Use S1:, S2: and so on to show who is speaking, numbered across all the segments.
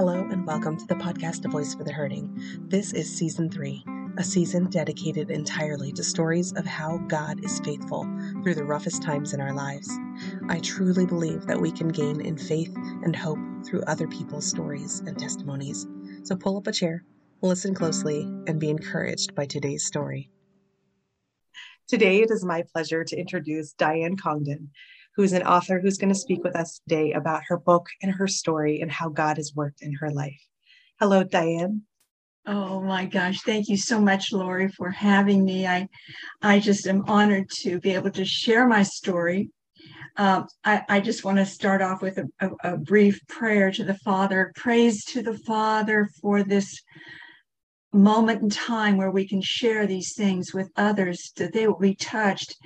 S1: Hello, and welcome to the podcast A Voice for the Hurting. This is season three, a season dedicated entirely to stories of how God is faithful through the roughest times in our lives. I truly believe that we can gain in faith and hope through other people's stories and testimonies. So pull up a chair, listen closely, and be encouraged by today's story. Today, it is my pleasure to introduce Dianne Congdon who's an author who's going to speak with us today about her book and her story and how God has worked in her life. Hello, Dianne.
S2: Oh my gosh, thank you so much, Lori, for having me. I, I just am honored to be able to share my story. Um, I, I, just want to start off with a, a, a brief prayer to the Father. Praise to the Father for this moment in time where we can share these things with others, that they will be touched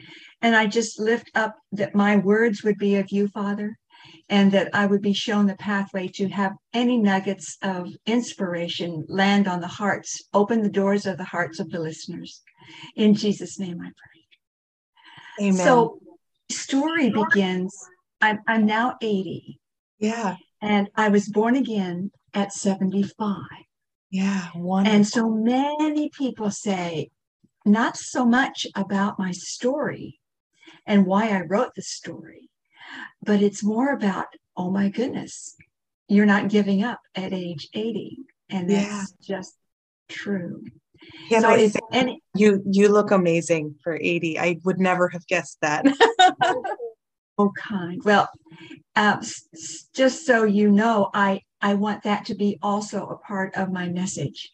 S2: and I just lift up that my words would be of you, Father, and that I would be shown the pathway to have any nuggets of inspiration land on the hearts, open the doors of the hearts of the listeners. In Jesus' name I pray. Amen. So, story begins. I'm, I'm now 80.
S1: Yeah.
S2: And I was born again at 75.
S1: Yeah. Wonderful.
S2: And so many people say, not so much about my story, and why I wrote the story. But it's more about, oh my goodness, you're not giving up at age 80. And that's yeah. just true.
S1: Can so I say, any, you you look amazing for 80. I would never have guessed that.
S2: oh, kind. Well, uh, just so you know, I I want that to be also a part of my message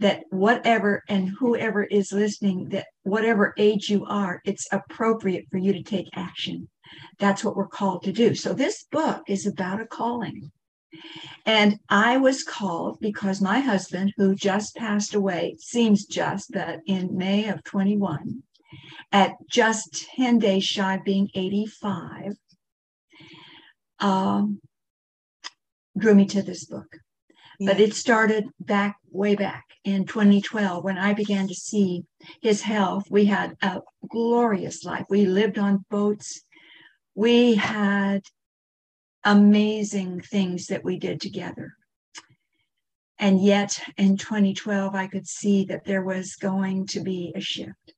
S2: that whatever and whoever is listening, that whatever age you are, it's appropriate for you to take action. That's what we're called to do. So this book is about a calling. And I was called because my husband, who just passed away, seems just, that in May of 21, at just 10 days shy of being 85, um, drew me to this book. Yeah. But it started back, way back in 2012 when I began to see his health. We had a glorious life. We lived on boats. We had amazing things that we did together. And yet in 2012, I could see that there was going to be a shift.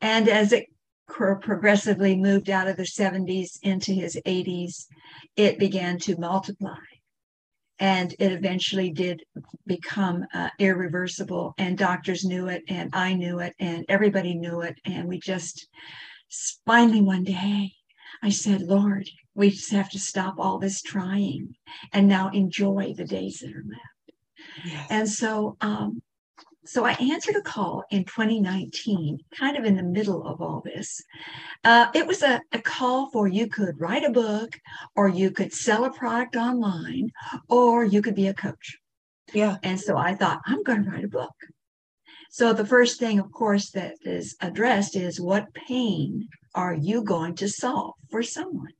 S2: And as it progressively moved out of the 70s into his 80s, it began to multiply and it eventually did become uh, irreversible and doctors knew it and i knew it and everybody knew it and we just finally one day i said lord we just have to stop all this trying and now enjoy the days that are left yes. and so um, so I answered a call in 2019, kind of in the middle of all this. Uh, it was a, a call for you could write a book, or you could sell a product online, or you could be a coach.
S1: Yeah.
S2: And so I thought, I'm going to write a book. So the first thing, of course, that is addressed is what pain are you going to solve for someone?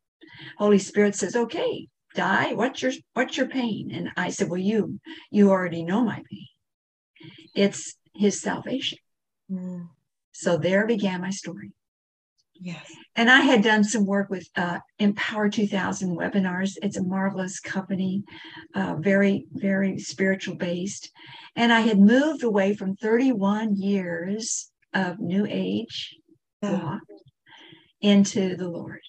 S2: Holy Spirit says, okay, Di, what's your what's your pain? And I said, well, you you already know my pain it's his salvation. Mm. So there began my story.
S1: Yes.
S2: And I had done some work with uh, Empower 2000 webinars. It's a marvelous company, uh, very, very spiritual based. And I had moved away from 31 years of New Age yeah. walk into the Lord.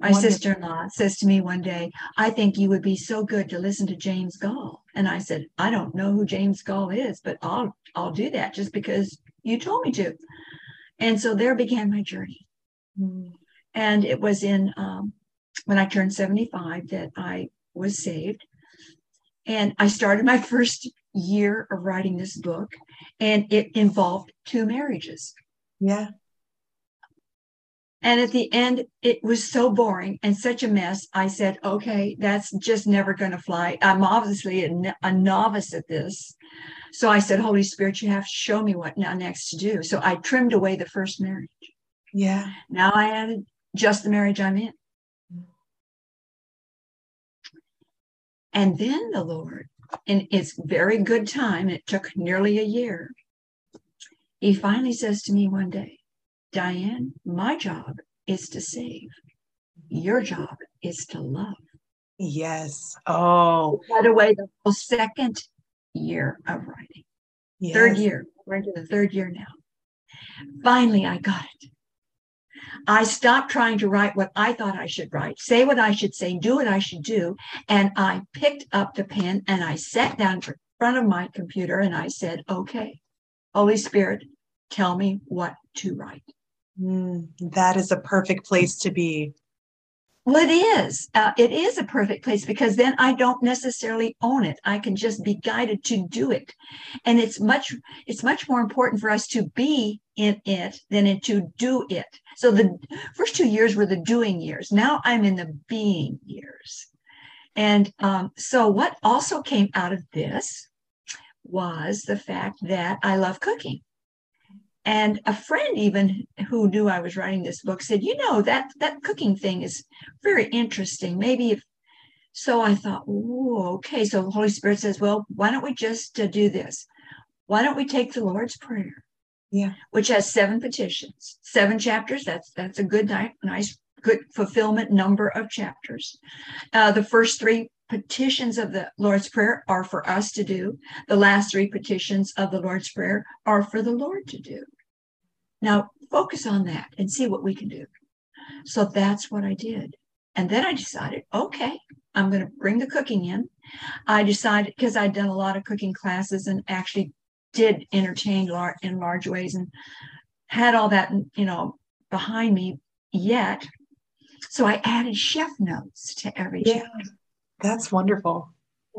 S2: My sister in law says to me one day, I think you would be so good to listen to James Goll. And I said, I don't know who James Goll is, but I'll I'll do that just because you told me to. And so there began my journey. Mm. And it was in um, when I turned 75 that I was saved. And I started my first year of writing this book, and it involved two marriages.
S1: Yeah.
S2: And at the end, it was so boring and such a mess. I said, okay, that's just never going to fly. I'm obviously a, a, novice at this. So I said, Holy Spirit, you have to show me what now next to do. So I trimmed away the first marriage.
S1: Yeah.
S2: Now I added just the marriage I'm in. And then the Lord, in its very good time, it took nearly a year, he finally says to me one day, Dianne, my job is to save. Your job is to love.
S1: Yes. Oh.
S2: By the way, the whole second year of writing, yes. third year, we're into the third year now. Finally, I got it. I stopped trying to write what I thought I should write, say what I should say, do what I should do. And I picked up the pen and I sat down in front of my computer and I said, okay, Holy Spirit, tell me what to write.
S1: Mm, that is a perfect place to be.
S2: Well, it is. Uh, it is a perfect place because then I don't necessarily own it. I can just be guided to do it, and it's much. It's much more important for us to be in it than to do it. So the first two years were the doing years. Now I'm in the being years, and um, so what also came out of this was the fact that I love cooking. And a friend even who knew I was writing this book said, you know, that that cooking thing is very interesting. Maybe if so I thought, oh, okay. So the Holy Spirit says, well, why don't we just uh, do this? Why don't we take the Lord's Prayer?
S1: Yeah.
S2: Which has seven petitions, seven chapters. That's that's a good nice good fulfillment number of chapters. Uh, the first three petitions of the Lord's Prayer are for us to do. The last three petitions of the Lord's Prayer are for the Lord to do. Now focus on that and see what we can do. So that's what I did. And then I decided, okay, I'm going to bring the cooking in. I decided because I'd done a lot of cooking classes and actually did entertain in large ways and had all that, you know, behind me yet. So I added chef notes to every yeah, chapter.
S1: That's wonderful.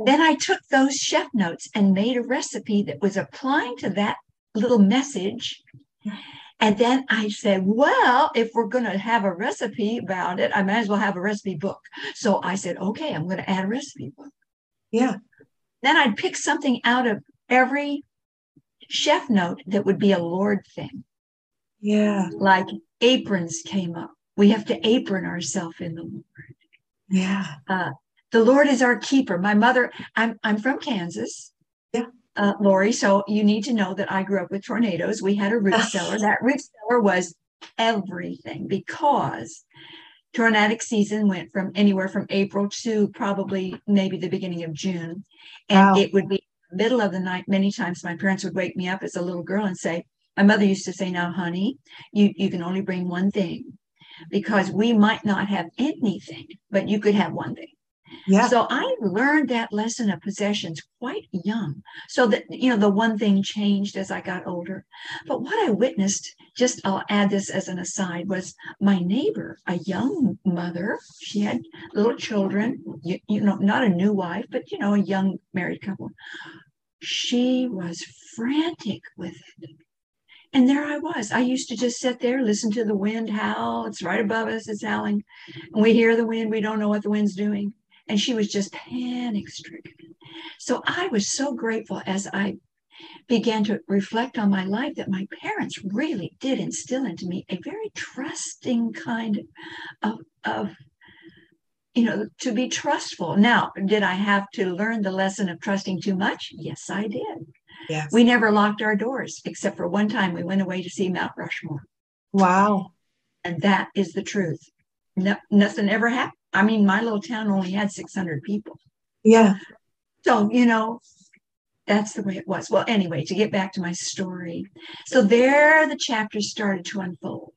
S2: Then I took those chef notes and made a recipe that was applying to that little message and then I said, well, if we're going to have a recipe about it, I might as well have a recipe book. So I said, okay, I'm going to add a recipe book.
S1: Yeah.
S2: Then I'd pick something out of every chef note that would be a Lord thing.
S1: Yeah.
S2: Like aprons came up. We have to apron ourselves in the Lord.
S1: Yeah.
S2: Uh, the Lord is our keeper. My mother, I'm I'm from Kansas. Uh, Lori. So you need to know that I grew up with tornadoes. We had a root cellar. That root cellar was everything because tornadic season went from anywhere from April to probably maybe the beginning of June. And wow. it would be middle of the night. Many times my parents would wake me up as a little girl and say, my mother used to say, now, honey, you, you can only bring one thing because we might not have anything, but you could have one thing.
S1: Yeah.
S2: So I learned that lesson of possessions quite young. So that, you know, the one thing changed as I got older. But what I witnessed, just I'll add this as an aside, was my neighbor, a young mother. She had little children, you, you know, not a new wife, but, you know, a young married couple. She was frantic with it. And there I was. I used to just sit there, listen to the wind howl. It's right above us, it's howling. And we hear the wind, we don't know what the wind's doing and she was just panic stricken. So I was so grateful as I began to reflect on my life that my parents really did instill into me a very trusting kind of, of you know, to be trustful. Now, did I have to learn the lesson of trusting too much? Yes, I did.
S1: Yes.
S2: We never locked our doors, except for one time we went away to see Mount Rushmore.
S1: Wow.
S2: And that is the truth. No, nothing ever happened. I mean, my little town only had 600 people.
S1: Yeah.
S2: So, you know, that's the way it was. Well, anyway, to get back to my story. So there the chapters started to unfold.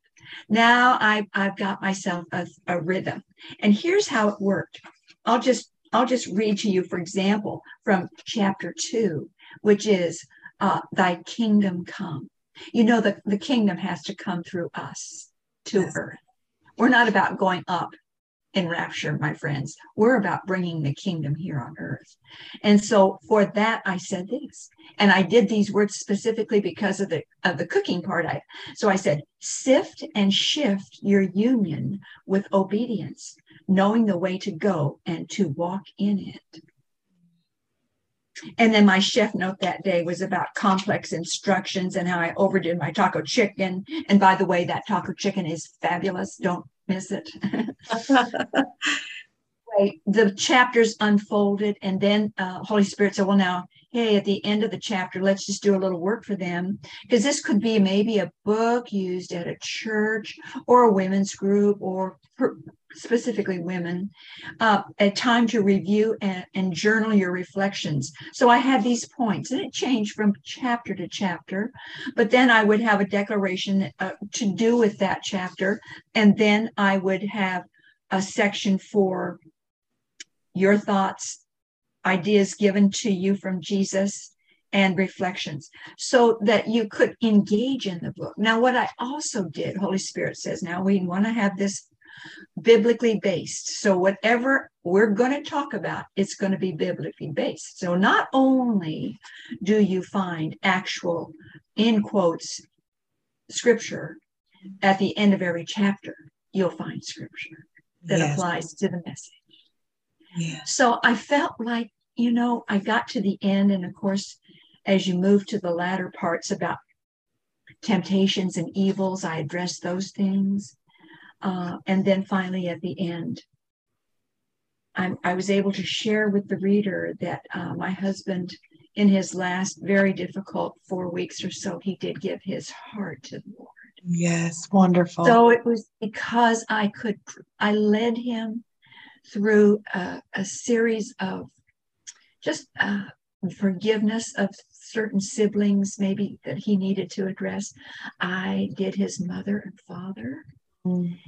S2: Now I, I've got myself a, a rhythm. And here's how it worked. I'll just I'll just read to you, for example, from chapter two, which is uh, thy kingdom come. You know, the, the kingdom has to come through us to yes. earth. We're not about going up in rapture, my friends. We're about bringing the kingdom here on earth. And so for that, I said this. And I did these words specifically because of the of the cooking part. I so I said, sift and shift your union with obedience, knowing the way to go and to walk in it. And then my chef note that day was about complex instructions and how I overdid my taco chicken. And by the way, that taco chicken is fabulous. Don't miss it. right. The chapters unfolded, and then uh, Holy Spirit said, Well, now, hey, at the end of the chapter, let's just do a little work for them. Because this could be maybe a book used at a church or a women's group or specifically women, uh, a time to review and, and, journal your reflections. So I had these points, and it changed from chapter to chapter. But then I would have a declaration uh, to do with that chapter, and then I would have a section for your thoughts, ideas given to you from Jesus, and reflections so that you could engage in the book. Now, what I also did, Holy Spirit says, now we want to have this biblically based. So whatever we're going to talk about, it's going to be biblically based. So not only do you find actual, in quotes, scripture at the end of every chapter, you'll find scripture that yes. applies to the message. Yes. So I felt like, you know, I got to the end, and of course, as you move to the latter parts about temptations and evils, I address those things. Uh, and then finally, at the end, I'm, i was able to share with the reader that uh, my husband, in his last very difficult four weeks or so, he did give his heart to the Lord.
S1: Yes, wonderful.
S2: So it was because I could, I led him through a, a series of just uh, forgiveness of certain siblings, maybe that he needed to address. I did his mother and father. Mm.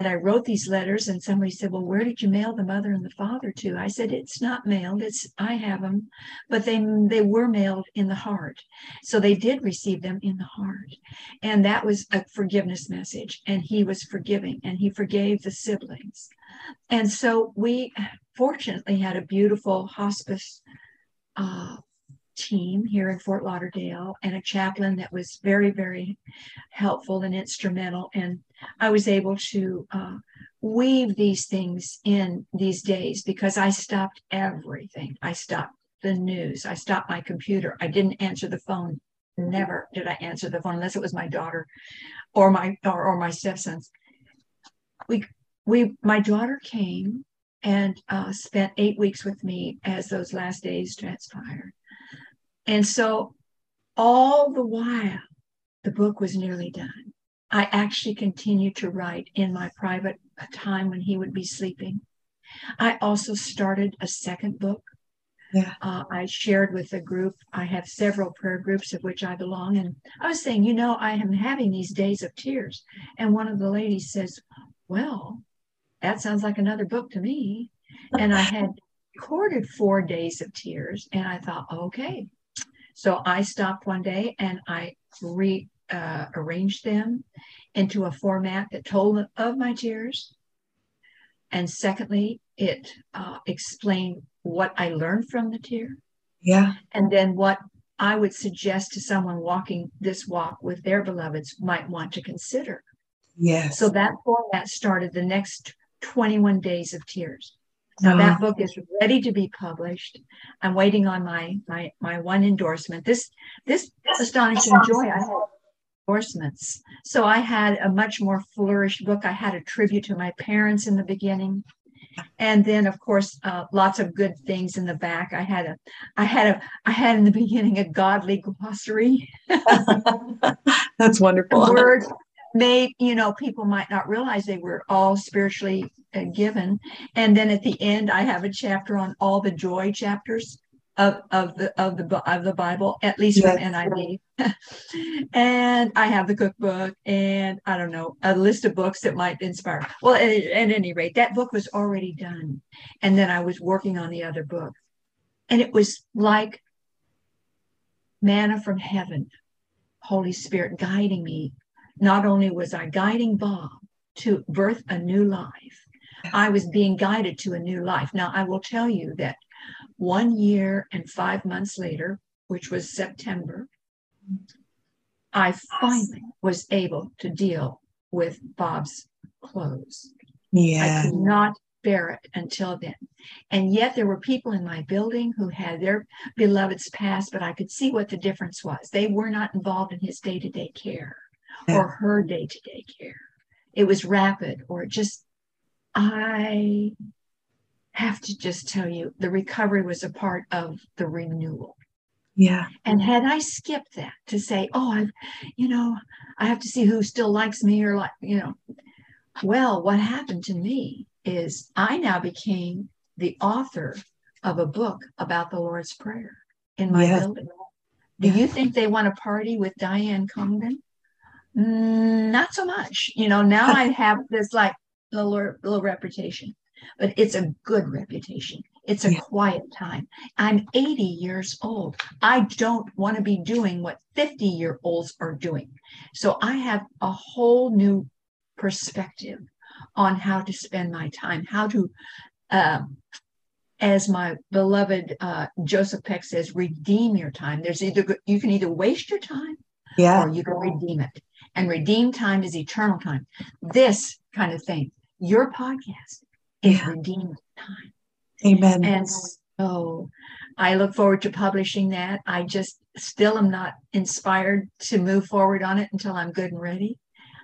S2: And I wrote these letters, and somebody said, Well, where did you mail the mother and the father to? I said, It's not mailed, it's I have them, but they they were mailed in the heart. So they did receive them in the heart. And that was a forgiveness message. And he was forgiving and he forgave the siblings. And so we fortunately had a beautiful hospice uh, team here in Fort Lauderdale and a chaplain that was very, very helpful and instrumental. And I was able to uh, weave these things in these days because I stopped everything. I stopped the news. I stopped my computer. I didn't answer the phone. Never did I answer the phone unless it was my daughter or my or, or my stepsons. We we my daughter came and uh, spent eight weeks with me as those last days transpired. And so all the while, the book was nearly done. I actually continued to write in my private time when he would be sleeping. I also started a second book. Yeah. Uh, I shared with a group. I have several prayer groups of which I belong. And I was saying, you know, I am having these days of tears. And one of the ladies says, Well, that sounds like another book to me. And I had recorded four days of tears. And I thought, okay, so I stopped one day and I rearranged uh, them into a format that told of my tears. And secondly, it uh, explained what I learned from the tear.
S1: Yeah.
S2: And then what I would suggest to someone walking this walk with their beloveds might want to consider.
S1: Yes.
S2: So that format started the next 21 days of tears. Now that book is ready to be published. I'm waiting on my my my one endorsement. This this astonishing joy I had endorsements. So I had a much more flourished book. I had a tribute to my parents in the beginning. And then of course uh, lots of good things in the back. I had a I had a I had in the beginning a godly glossary.
S1: That's wonderful.
S2: Words may you know people might not realize they were all spiritually uh, given. And then at the end i have a chapter on all the joy chapters of, of the of the of the bible at least yes. from niv and i have the cookbook and i don't know a list of books that might inspire. Well at, at any rate that book was already done. And then i was working on the other book. And it was like manna from heaven holy spirit guiding me not only was I guiding Bob to birth a new life, I was being guided to a new life. Now, I will tell you that one year and five months later, which was September, I finally was able to deal with Bob's clothes.
S1: Yeah.
S2: I could not bear it until then. And yet there were people in my building who had their beloveds pass, but I could see what the difference was. They were not involved in his day to day care. Or her day to day care. It was rapid, or just, I have to just tell you, the recovery was a part of the renewal.
S1: Yeah.
S2: And had I skipped that to say, oh, I've, you know, I have to see who still likes me or like, you know, Well, what happened to me is I now became the author of a book about the Lord's Prayer in my yes. building. Do you think they want to party with Dianne Congdon? Mm, not so much. You know, now I have this like little, little reputation, but it's a good reputation. It's a yeah. quiet time. I'm 80 years old. I don't want to be doing what 50 year olds are doing. So I have a whole new perspective on how to spend my time, how to, uh, as my beloved uh, Joseph Peck says, redeem your time. There's either you can either waste your time,
S1: yeah,
S2: or you can redeem it. And redeem time is eternal time. This kind of thing, your podcast is yeah. redeemed time.
S1: Amen.
S2: And so I look forward to publishing that. I just still am not inspired to move forward on it until I'm good and ready.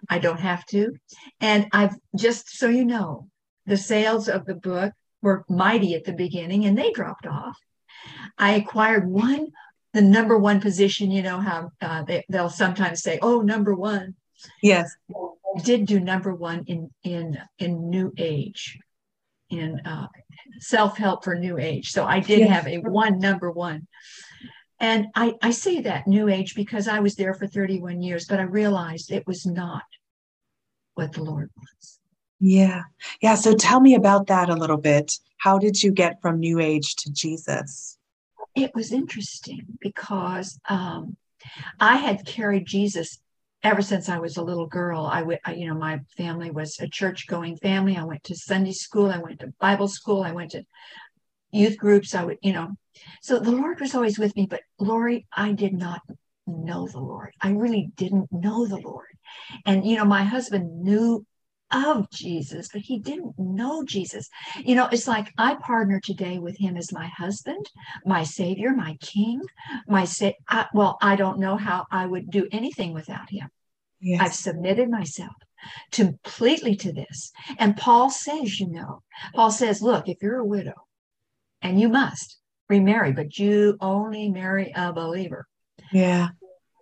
S2: I don't have to. And I've just so you know, the sales of the book were mighty at the beginning and they dropped off. I acquired one, the number one position. You know how uh, they, they'll sometimes say, "Oh, number one."
S1: Yes,
S2: I did do number one in in in New Age, in uh, self help for New Age. So I did yes. have a one number one. And I, I say that New Age because I was there for 31 years, but I realized it was not what the Lord wants.
S1: Yeah. Yeah. So tell me about that a little bit. How did you get from New Age to Jesus?
S2: It was interesting because um, I had carried Jesus ever since I was a little girl. I would, you know, my family was a church going family. I went to Sunday school. I went to Bible school. I went to youth groups. I would, you know, so the Lord was always with me. But Lori, I did not know the Lord. I really didn't know the Lord. And, you know, my husband knew of Jesus, but he didn't know Jesus. You know, it's like I partner today with him as my husband, my savior, my king, my say. Well, I don't know how I would do anything without him. Yes. I've submitted myself completely to this. And Paul says, you know, Paul says, look, if you're a widow, and you must remarry, but you only marry a believer.
S1: Yeah.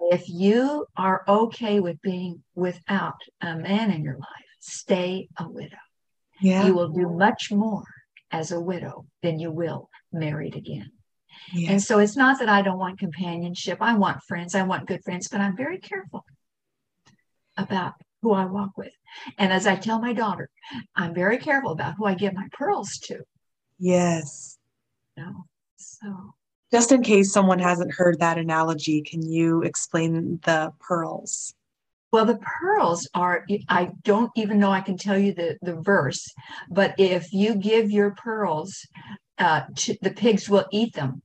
S2: If you are okay with being without a man in your life, stay a widow. Yeah. You will do much more as a widow than you will married again. Yes. And so it's not that I don't want companionship. I want friends. I want good friends, but I'm very careful about who I walk with. And as I tell my daughter, I'm very careful about who I give my pearls to.
S1: Yes.
S2: No. So
S1: just in case someone hasn't heard that analogy, can you explain the pearls?
S2: Well, the pearls are, I don't even know I can tell you the, the verse, but if you give your pearls, uh, to, the pigs will eat them.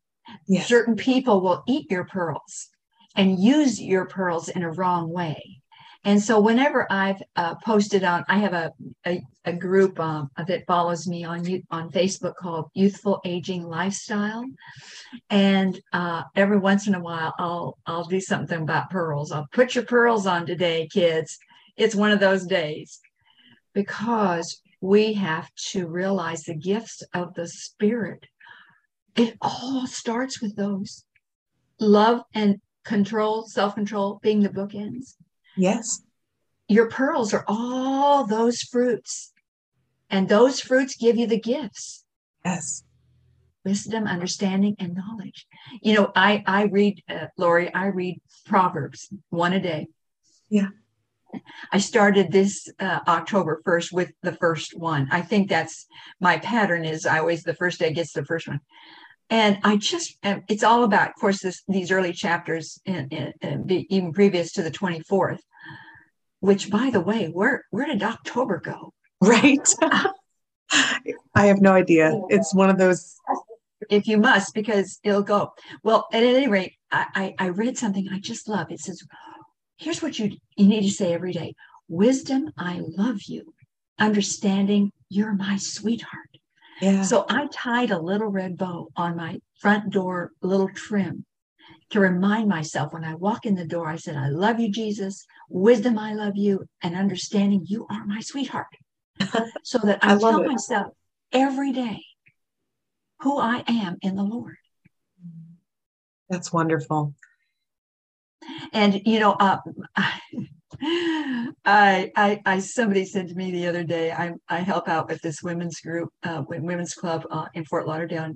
S2: Yes. Certain people will eat your pearls and use your pearls in a wrong way. And so whenever I've uh, posted on, I have a, a, a group um, that follows me on on Facebook called Youthful Aging Lifestyle. And uh, every once in a while, I'll I'll do something about pearls. I'll put your pearls on today, kids. It's one of those days because we have to realize the gifts of the Spirit. It all starts with those love and control, self control being the bookends
S1: Yes.
S2: Your pearls are all those fruits, and those fruits give you the gifts.
S1: Yes.
S2: Wisdom, understanding, and knowledge. You know, I I read, uh, Lori, I read Proverbs one a day.
S1: Yeah.
S2: I started this uh, October 1st with the first one. I think that's my pattern is I always the first day gets the first one and I just it's all about, of course, this, these early chapters, in, in, in, even previous to the twenty fourth. Which, by the way, where where did October go?
S1: Right. I have no idea. It's one of those.
S2: If you must, because it'll go. Well, at any rate, I, I, I read something I just love. It says, "Here's what you you need to say every day: Wisdom, I love you. Understanding, you're my sweetheart." Yeah. So I tied a little red bow on my front door little trim to remind myself when I walk in the door, I said, I love you, Jesus. Wisdom, I love you. And understanding, you are my sweetheart. so that I, I tell it. myself every day who I am in the Lord.
S1: That's wonderful.
S2: And, you know, uh, I, I, I, somebody said to me the other day, I, I help out with this women's group, uh, women's club uh, in Fort Lauderdale,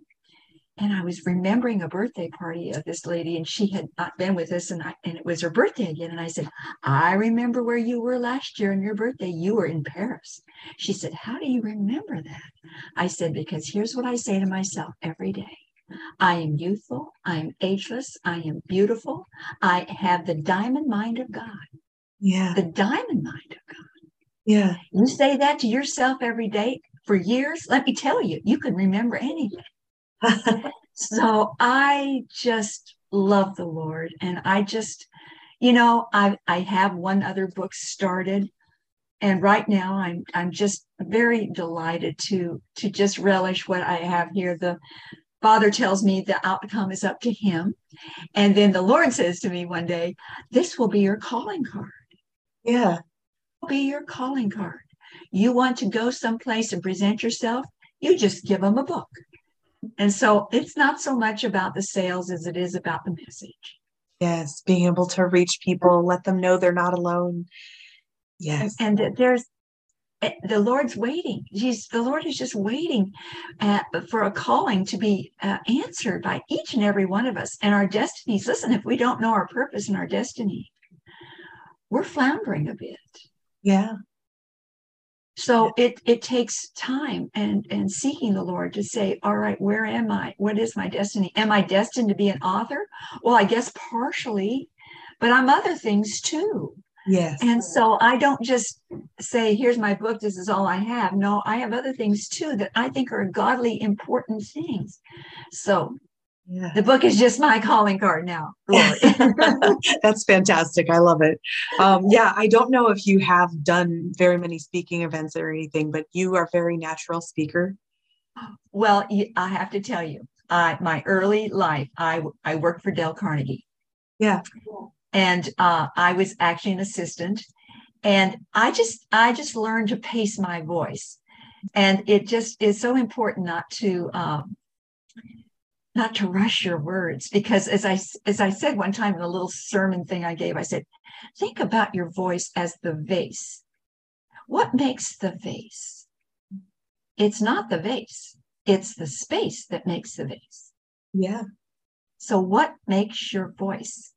S2: and I was remembering a birthday party of this lady, and she had not been with us, and I, and it was her birthday again. And I said, I remember where you were last year on your birthday. You were in Paris. She said, How do you remember that? I said, Because here's what I say to myself every day. I am youthful. I am ageless. I am beautiful. I have the diamond mind of God.
S1: Yeah.
S2: The diamond mind of oh God.
S1: Yeah.
S2: You say that to yourself every day for years. Let me tell you, you can remember anything. so I just love the Lord. And I just, you know, I I have one other book started. And right now I'm I'm just very delighted to to just relish what I have here. The Father tells me the outcome is up to him. And then the Lord says to me one day, This will be your calling card.
S1: Yeah.
S2: Be your calling card. You want to go someplace and present yourself, you just give them a book. And so it's not so much about the sales as it is about the message.
S1: Yes, being able to reach people, let them know they're not alone. Yes.
S2: And, and there's eh, the Lord's waiting. He's the Lord is just waiting uh, for a calling to be uh, answered by each and every one of us and our destinies. Listen, if we don't know our purpose and our destiny, we're floundering a bit.
S1: Yeah.
S2: So it it takes time and and seeking the Lord to say, all right, where am I? What is my destiny? Am I destined to be an author? Well, I guess partially, but I'm other things too.
S1: Yes.
S2: And so I don't just say, here's my book, this is all I have. No, I have other things too that I think are godly important things. So yeah. The book is just my calling card now.
S1: That's fantastic. I love it. Um, yeah, I don't know if you have done very many speaking events or anything, but you are very natural speaker.
S2: Well, I have to tell you, uh, my early life, I I worked for Dale Carnegie.
S1: Yeah.
S2: And uh, I was actually an assistant, and I just I just learned to pace my voice, and it just is so important not to um, not to rush your words because as i as i said one time in a little sermon thing i gave i said think about your voice as the vase. What makes the vase? It's not the vase. It's the space that makes the vase.
S1: Yeah.
S2: So what makes your voice?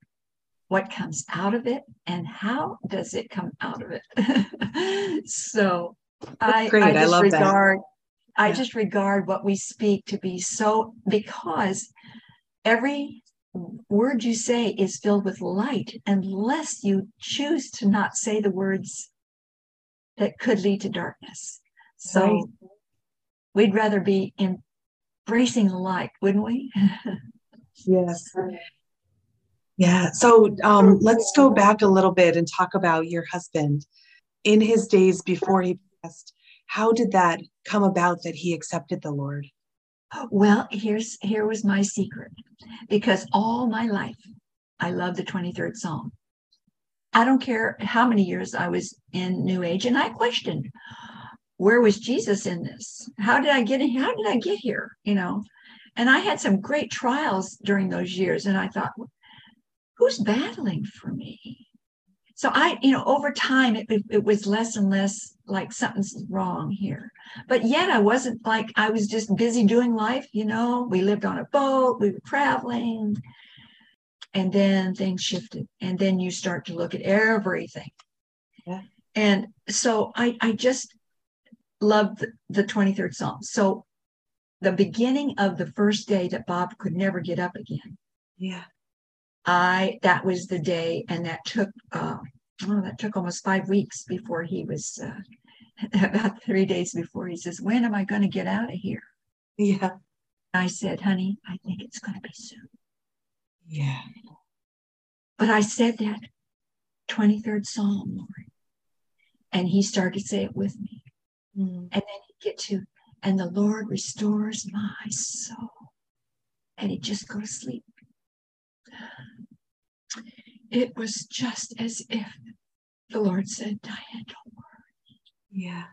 S2: What comes out of it and how does it come out of it? So I, I, just I regard that. I yeah. just regard what we speak to be so because every word you say is filled with light unless you choose to not say the words that could lead to darkness. So right. we'd rather be embracing the light, wouldn't we?
S1: yes. Yeah. So um, let's go back a little bit and talk about your husband. In his days before he passed, how did that come about that he accepted the Lord?
S2: Well, here's here was my secret. Because all my life I love the 23rd Psalm. I don't care how many years I was in New Age and I questioned where was Jesus in this? How did I get in? How did I get here? You know, and I had some great trials during those years, and I thought, who's battling for me? So I, you know, over time, it, it, it, was less and less like something's wrong here. But yet I wasn't like, I was just busy doing life, you know, we lived on a boat, we were traveling. And then things shifted. And then you start to look at everything. Yeah. And so I, I just loved the, the 23rd Psalm. So the beginning of the first day that Bob could never get up again.
S1: Yeah.
S2: I that was the day, and that took uh, oh, that took almost five weeks before he was uh, about three days before he says, "When am I going to get out of here?"
S1: Yeah.
S2: I said, "Honey, I think it's going to be soon."
S1: Yeah.
S2: But I said that 23rd Psalm, Lord, and he started to say it with me, mm. and then he'd get to, and the Lord restores my soul, and he'd just go to sleep it was just as if the Lord said, Dianne, don't worry.
S1: Yeah.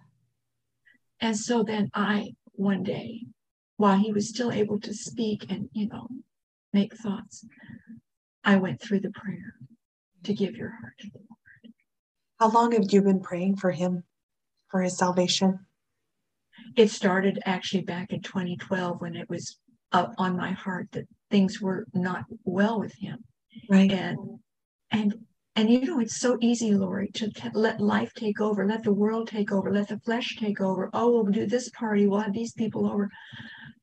S2: And so then I, one day, while he was still able to speak and, you know, make thoughts, I went through the prayer to give your heart to the Lord.
S1: How long have you been praying for him, for his salvation?
S2: It started actually back in 2012 when it was up on my heart that things were not well with him.
S1: Right.
S2: And and and you know, it's so easy, Lori, to t- let life take over, let the world take over, let the flesh take over. Oh, we'll do this party, we'll have these people over,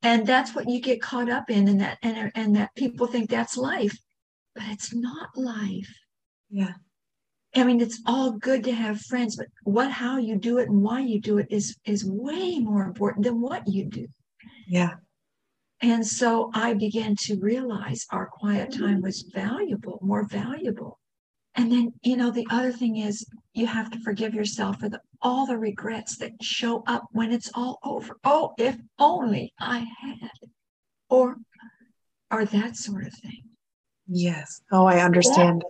S2: and that's what you get caught up in, and that and and that people think that's life, but it's not life.
S1: Yeah.
S2: I mean, it's all good to have friends, but what, how you do it, and why you do it is is way more important than what you do.
S1: Yeah.
S2: And so I began to realize our quiet time was valuable, more valuable and then, you know, the other thing is you have to forgive yourself for the, all the regrets that show up when it's all over. Oh, if only I had, or, or that sort of thing.
S1: Yes. Oh, I understand.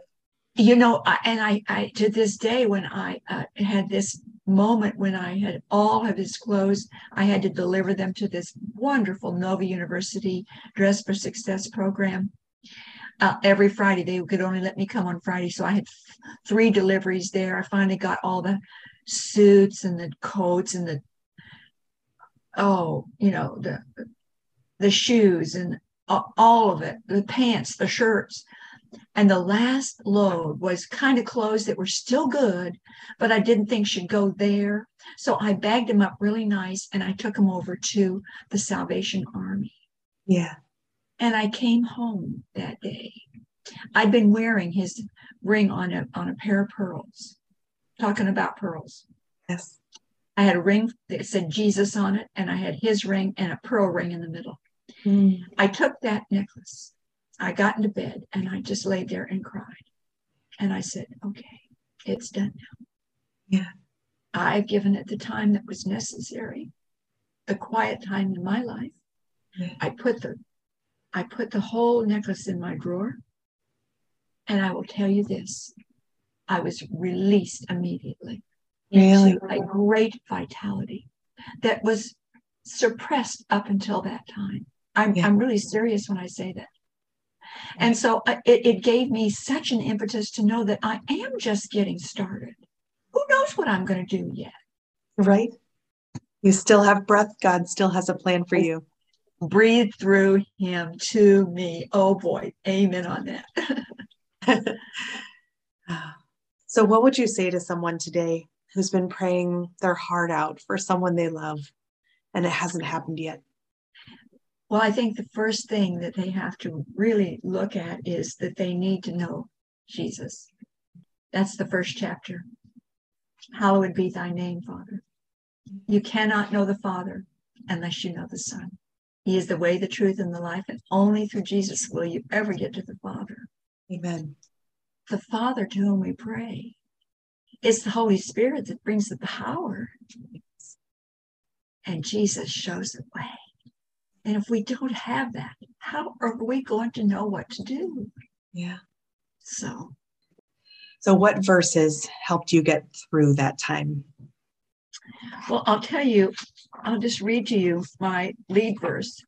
S2: You know, I, and I, I, to this day, when I uh, had this moment when I had all of his clothes, I had to deliver them to this wonderful Nova University Dress for Success program uh, every Friday. They could only let me come on Friday. So I had three deliveries there. I finally got all the suits and the coats and the, oh, you know, the, the shoes and all of it, the pants, the shirts. And the last load was kind of clothes that were still good, but I didn't think should go there. So I bagged them up really nice and I took them over to the Salvation Army.
S1: Yeah.
S2: And I came home that day. I'd been wearing his ring on a on a pair of pearls. Talking about pearls.
S1: Yes.
S2: I had a ring that said Jesus on it, and I had his ring and a pearl ring in the middle.
S1: Mm.
S2: I took that necklace. I got into bed and I just laid there and cried. And I said, okay, it's done now.
S1: Yeah.
S2: I've given it the time that was necessary, the quiet time in my life.
S1: Yeah.
S2: I put the I put the whole necklace in my drawer. And I will tell you this I was released immediately
S1: really?
S2: a great vitality that was suppressed up until that time. I'm, yeah. I'm really serious when I say that. And so uh, it, it gave me such an impetus to know that I am just getting started. Who knows what I'm going to do yet?
S1: Right. You still have breath. God still has a plan for you
S2: breathe through him to me. Oh boy, amen on that.
S1: so, what would you say to someone today who's been praying their heart out for someone they love and it hasn't happened yet?
S2: Well, I think the first thing that they have to really look at is that they need to know Jesus. That's the first chapter. Hallowed be thy name, Father. You cannot know the Father unless you know the Son. He is the way, the truth, and the life, and only through Jesus will you ever get to the Father.
S1: Amen.
S2: The Father to whom we pray. It's the Holy Spirit that brings the power. And Jesus shows the way. And if we don't have that, how are we going to know what to do?
S1: Yeah.
S2: So.
S1: So, what verses helped you get through that time?
S2: Well, I'll tell you, I'll just read to you my lead verse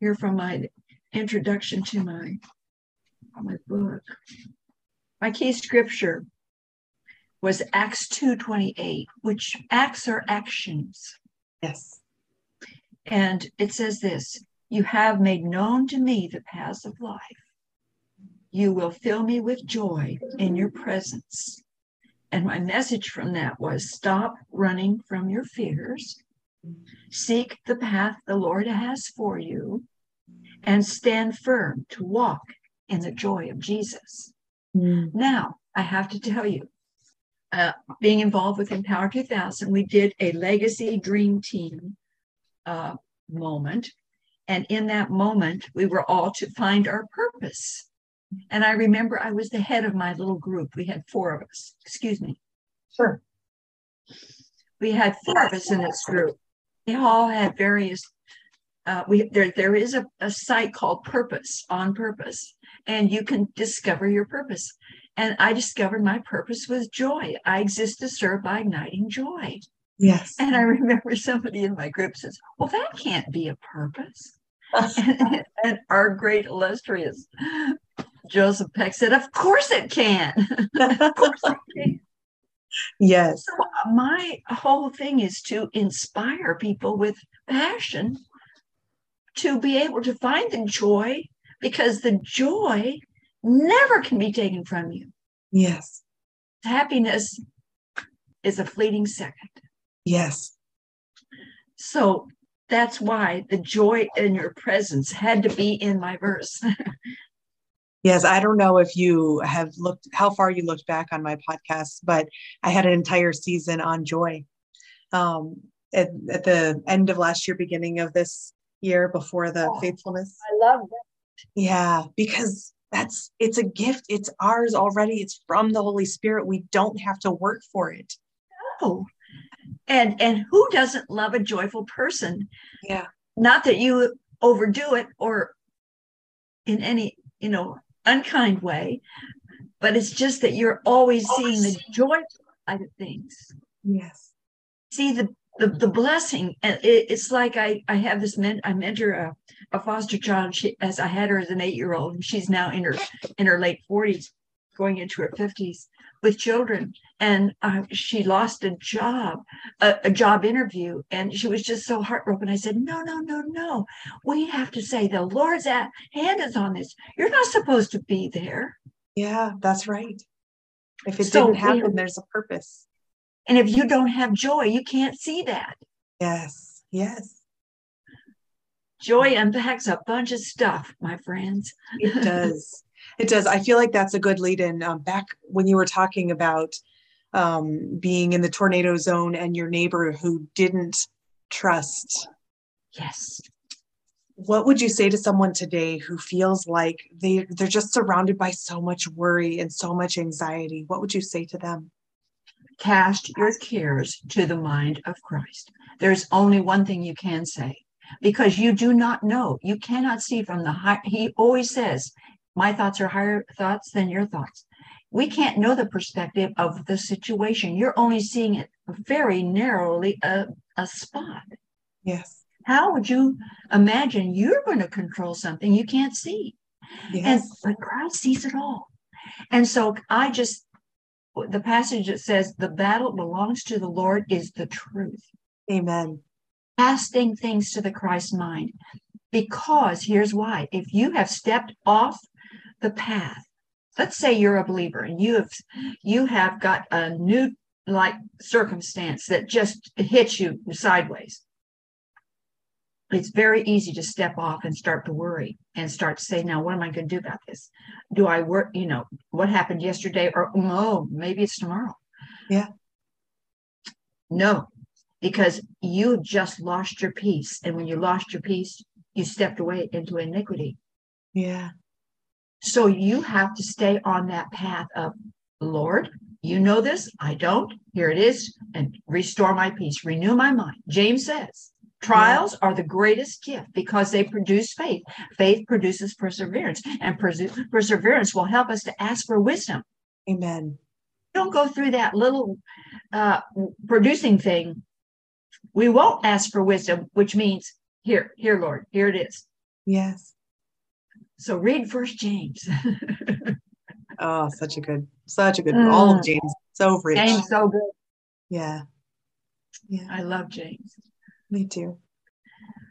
S2: here from my introduction to my, my book. My key scripture was Acts 2:28, which acts are actions.
S1: Yes.
S2: And it says this, you have made known to me the paths of life. You will fill me with joy in your presence. And my message from that was stop running from your fears Seek the path the Lord has for you and stand firm to walk in the joy of Jesus. Mm. Now, I have to tell you, uh, being involved with Empower 2000, we did a legacy dream team uh, moment. And in that moment, we were all to find our purpose. And I remember I was the head of my little group. We had four of us. Excuse me.
S1: Sure.
S2: We had four of us in this group they all had various uh, we there there is a, a site called purpose on purpose and you can discover your purpose and i discovered my purpose was joy i exist to serve by igniting joy
S1: yes
S2: and i remember somebody in my group says well that can't be a purpose and, and, our great illustrious joseph peck said of course it can of course it can
S1: Yes.
S2: So uh, my whole thing is to inspire people with passion to be able to find the joy because the joy never can be taken from you.
S1: Yes.
S2: Happiness is a fleeting second.
S1: Yes.
S2: So that's why the joy in your presence had to be in my verse.
S1: Yes, I don't know if you have looked how far you looked back on my podcast, but I had an entire season on joy. Um, at, at the end of last year, beginning of this year, before the
S2: Oh,
S1: faithfulness.
S2: I love that.
S1: Yeah, because that's it's a gift. It's ours already. It's from the Holy Spirit. We don't have to work for it.
S2: Oh. And and who doesn't love a joyful person?
S1: Yeah.
S2: Not that you overdo it or in any, you know, unkind way, but it's just that you're always seeing the joy side of things.
S1: Yes.
S2: See the the, the blessing and it, it's like I I have this men I mentor a, a foster child she, as I had her as an eight year old and she's now in her in her late forties going into her fifties with children and uh, she lost a job a, a job interview and she was just so heartbroken I said no no no no we have to say the Lord's at, hand is on this you're not supposed to be there
S1: Yeah, that's right. If it
S2: So
S1: didn't happen,
S2: we-
S1: there's a purpose.
S2: and if you don't have joy you can't see that
S1: Yes. Yes.
S2: joy unpacks a bunch of stuff my friends
S1: It does. It does. I feel like that's a good lead in. Um, back when you were talking about um, being in the tornado zone and your neighbor who didn't trust,
S2: yes
S1: what would you say to someone today who feels like they, they're just surrounded by so much worry and so much anxiety? What would you say to them?
S2: cast your cares to the mind of Christ. There's only one thing you can say because you do not know. You cannot see from the high. He always says, My thoughts are higher thoughts than your thoughts. We can't know the perspective of the situation. You're only seeing it very narrowly a, a spot.
S1: Yes.
S2: How would you imagine you're going to control something you can't see? And
S1: Yes.
S2: but Christ sees it all. And so I just the passage that says the battle belongs to the Lord is the truth.
S1: Amen.
S2: Casting things to the Christ mind. Because here's why. If you have stepped off the path, let's say you're a believer and you have you have got a new like circumstance that just hits you sideways. It's very easy to step off and start to worry and start to say, now what am I going to do about this? Do I work, you know, what happened yesterday? Or oh, no, maybe it's tomorrow.
S1: Yeah.
S2: No, because you just lost your peace. And when you lost your peace, you stepped away into iniquity.
S1: Yeah.
S2: So you have to stay on that path of, Lord, you know this, I don't. Here it is, and restore my peace, renew my mind. James says, trials are the greatest gift because they produce faith. Faith produces perseverance, and perse- perseverance will help us to ask for wisdom.
S1: Amen.
S2: Don't go through that little uh, producing thing. We won't ask for wisdom, which means, here, here, Lord, here it is.
S1: Yes.
S2: So read First James.
S1: Oh, such a good, such a good, all of
S2: Mm.
S1: James. So rich.
S2: James, so good.
S1: Yeah. Yeah.
S2: I love James.
S1: Me too.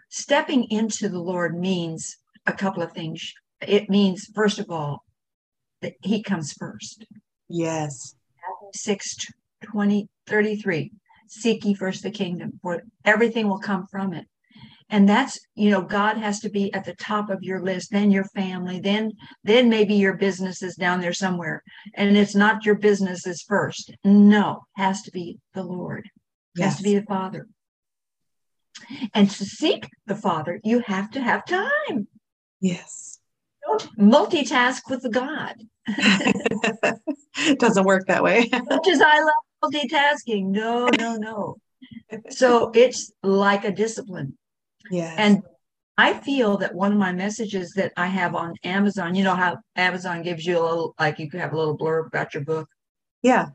S2: stepping into the Lord means a couple of things. It means, first of all, that He comes first.
S1: Yes.
S2: 6 20, 33. Seek ye first the kingdom, for everything will come from it. And that's, you know, God has to be at the top of your list, then your family, then then maybe your business is down there somewhere. And it's not your business is first. No, has to be the Lord.
S1: yes.
S2: has to be the Father. And to seek the Father, you have to have time.
S1: Yes.
S2: Don't multitask with God.
S1: it doesn't work that way.
S2: Much as I love multitasking, no, no, no. So it's like a discipline.
S1: Yes.
S2: And I feel that one of my messages that I have on Amazon, you know how Amazon gives you a little, like you have a little blurb about your book.
S1: yeah.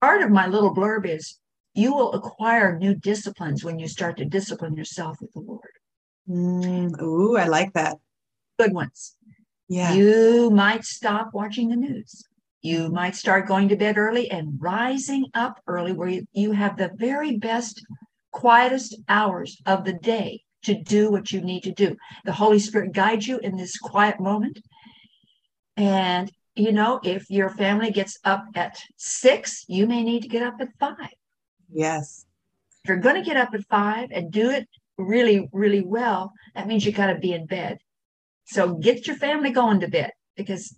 S2: Part of my little blurb is you will acquire new disciplines when you start to discipline yourself with the Lord.
S1: Mm, ooh, I like that.
S2: Good ones.
S1: Yeah.
S2: You might stop watching the news. You might start going to bed early and rising up early, where you, you have the very best, quietest hours of the day to do what you need to do. The Holy Spirit guides you in this quiet moment. And, you know, if your family gets up at six, you may need to get up at five.
S1: Yes.
S2: If you're going to get up at five and do it really, really well, that means you got to be in bed. So get your family going to bed because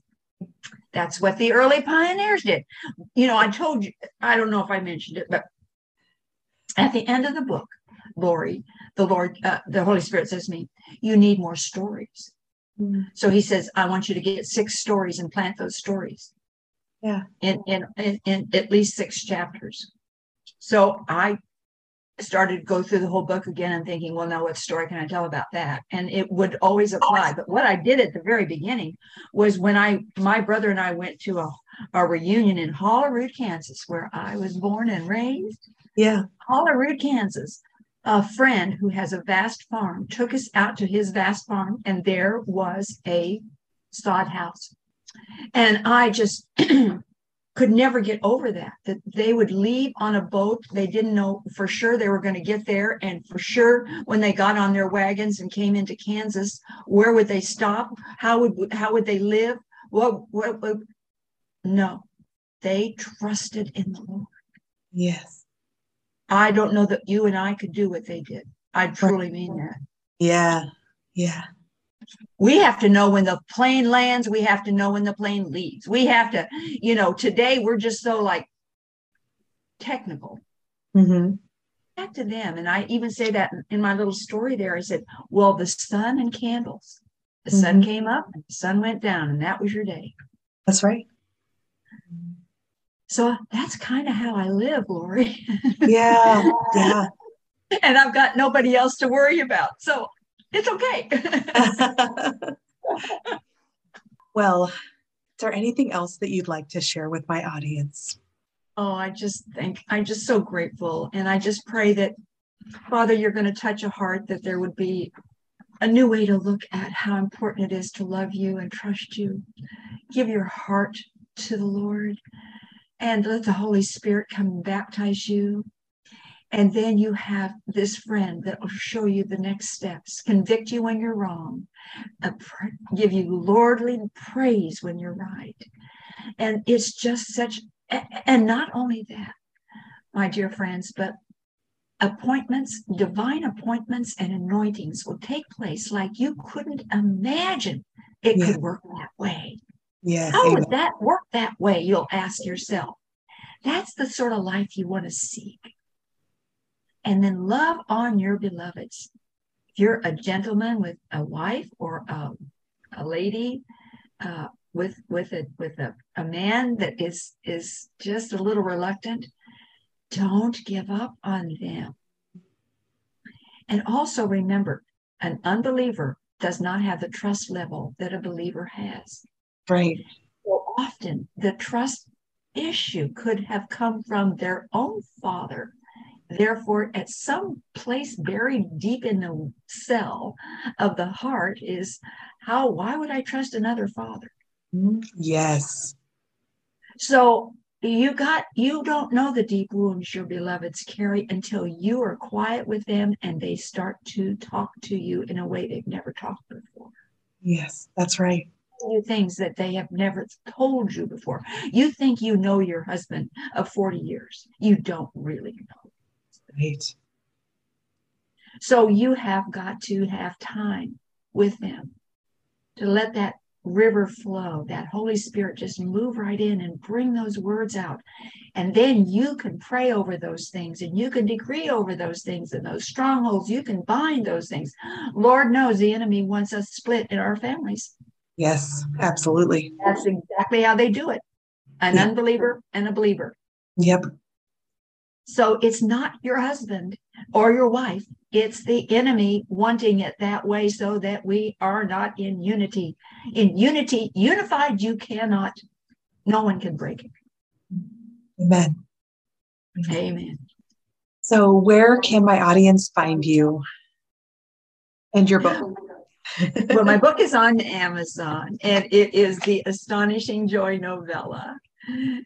S2: that's what the early pioneers did. You know, I told you, I don't know if I mentioned it, but at the end of the book, Lori, the Lord, uh, the Holy Spirit says to me, You need more stories. Mm-hmm. So he says, I want you to get six stories and plant those stories.
S1: Yeah.
S2: In, in, in, in at least six chapters. So I started to go through the whole book again and thinking, well, now what story can I tell about that? And it would always apply. But what I did at the very beginning was when I, my brother and I went to a, a reunion in Holyrood, Kansas, where I was born and raised.
S1: Yeah.
S2: Holyrood, Kansas. A friend who has a vast farm took us out to his vast farm, and there was a sod house. And I just could never get over that that they would leave on a boat. They didn't know for sure they were going to get there and for sure when they got on their wagons and came into kansas where would they stop? How would how would they live? What what, what? no. They trusted in the lord.
S1: Yes
S2: i don't know that you and i could do what they did. I truly mean that.
S1: Yeah yeah.
S2: We have to know when the plane lands. We have to know when the plane leaves. We have to you know today we're just so like technical.
S1: Mm-hmm.
S2: back to them. And i even say that in my little story there. I said well the sun and candles. The mm-hmm. sun came up and the sun went down and that was your day.
S1: That's right
S2: so uh, that's kind of how i live lori
S1: yeah yeah
S2: and i've got nobody else to worry about so it's okay.
S1: well, is there anything else that you'd like to share with my audience?
S2: Oh, I just think I'm just so grateful. And I just pray that, Father, you're going to touch a heart that there would be a new way to look at how important it is to love you and trust you. Give your heart to the Lord and let the Holy Spirit come and baptize you and then you have this friend that will show you the next steps, convict you when you're wrong, uh, give you lordly praise when you're right. And it's just such, and not only that, my dear friends, but appointments, divine appointments and anointings will take place like you couldn't imagine it yeah. could work that way.
S1: Yeah.
S2: How would that work that way? You'll ask yourself. That's the sort of life you want to seek and then love on your beloveds. If you're a gentleman with a wife or a, a lady uh, with with a with a, a man that is is just a little reluctant, don't give up on them. And also remember, an unbeliever does not have the trust level that a believer has.
S1: Right.
S2: So often the trust issue could have come from their own father Therefore, at some place buried deep in the cell of the heart is how, why would I trust another father? Hmm?
S1: Yes.
S2: So you got, you don't know the deep wounds your beloveds carry until you are quiet with them and they start to talk to you in a way they've never talked before.
S1: Yes, that's right
S2: you things that they have never told you before. You think you know your husband of 40 years. You don't really know.
S1: Right.
S2: So you have got to have time with them to let that river flow, that Holy Spirit just move right in and bring those words out. And then you can pray over those things and you can decree over those things and those strongholds. You can bind those things. Lord knows the enemy wants us split in our families.
S1: Yes, absolutely.
S2: That's exactly how they do it an unbeliever and a believer.
S1: Yep.
S2: So it's not your husband or your wife. It's the enemy wanting it that way so that we are not in unity. In unity, unified, you cannot, no one can break it.
S1: Amen.
S2: Amen.
S1: So, where can my audience find you and your book?
S2: Well, my book is on Amazon and it is the Astonishing Joy novella.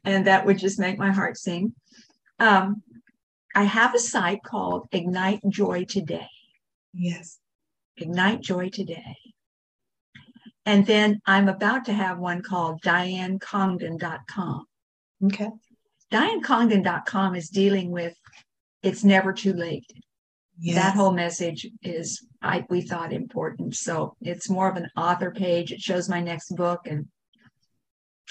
S2: and that would just make my heart sing. Um, I have a site called Ignite Joy Today.
S1: Yes.
S2: Ignite Joy Today. And then I'm about to have one called DianneCongdon.com.
S1: Okay.
S2: DianneCongdon.com is dealing with it's never too late. That whole message is I we thought important. So it's more of an author page. It shows my next book and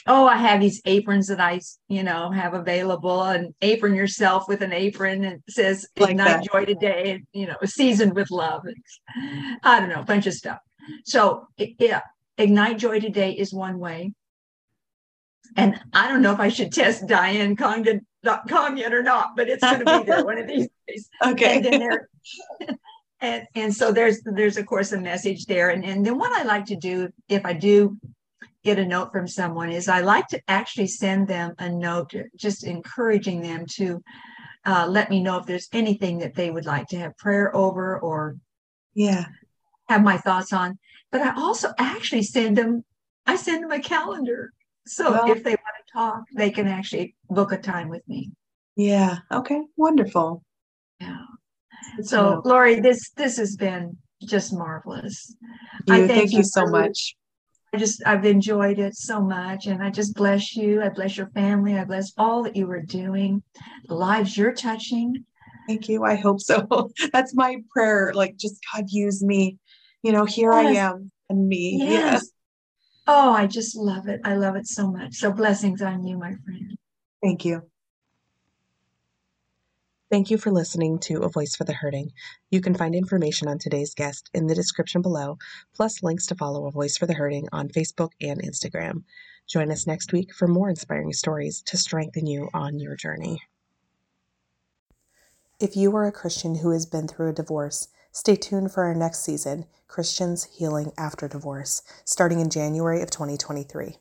S2: oh, I have these aprons that I, you know, have available and apron yourself with an apron and it says like ignite joy today, you know, seasoned with love. I don't know, a bunch of stuff. So yeah, ignite joy today is one way. And I don't know if I should test DianneCongdon.com yet or not, but it's going to be there one of these
S1: Okay.
S2: And there, and, and so there's there's of course a message there. And, and then what I like to do if I do get a note from someone is I like to actually send them a note, just encouraging them to uh, let me know if there's anything that they would like to have prayer over or
S1: yeah
S2: have my thoughts on. But I also actually send them I send them a calendar. So well, if they want to talk, they can actually book a time with me.
S1: Yeah. Okay. Wonderful.
S2: Yeah. So Lori, this this has been just marvelous.
S1: You, I thank, thank you, you so much.
S2: I just I've enjoyed it so much and I just bless you. I bless your family. I bless all that you are doing, the lives you're touching.
S1: Thank you. I hope so. That's my prayer. Like just God use me. You know, here yes. I am and me. Yes. yes.
S2: Oh, I just love it. I love it so much. So blessings on you, my friend.
S1: Thank you. Thank you for listening to A Voice for the Hurting. You can find information on today's guest in the description below, plus links to follow A Voice for the Hurting on Facebook and Instagram. Join us next week for more inspiring stories to strengthen you on your journey. If you are a Christian who has been through a divorce, stay tuned for our next season, Christians Healing After Divorce, starting in January of 2023.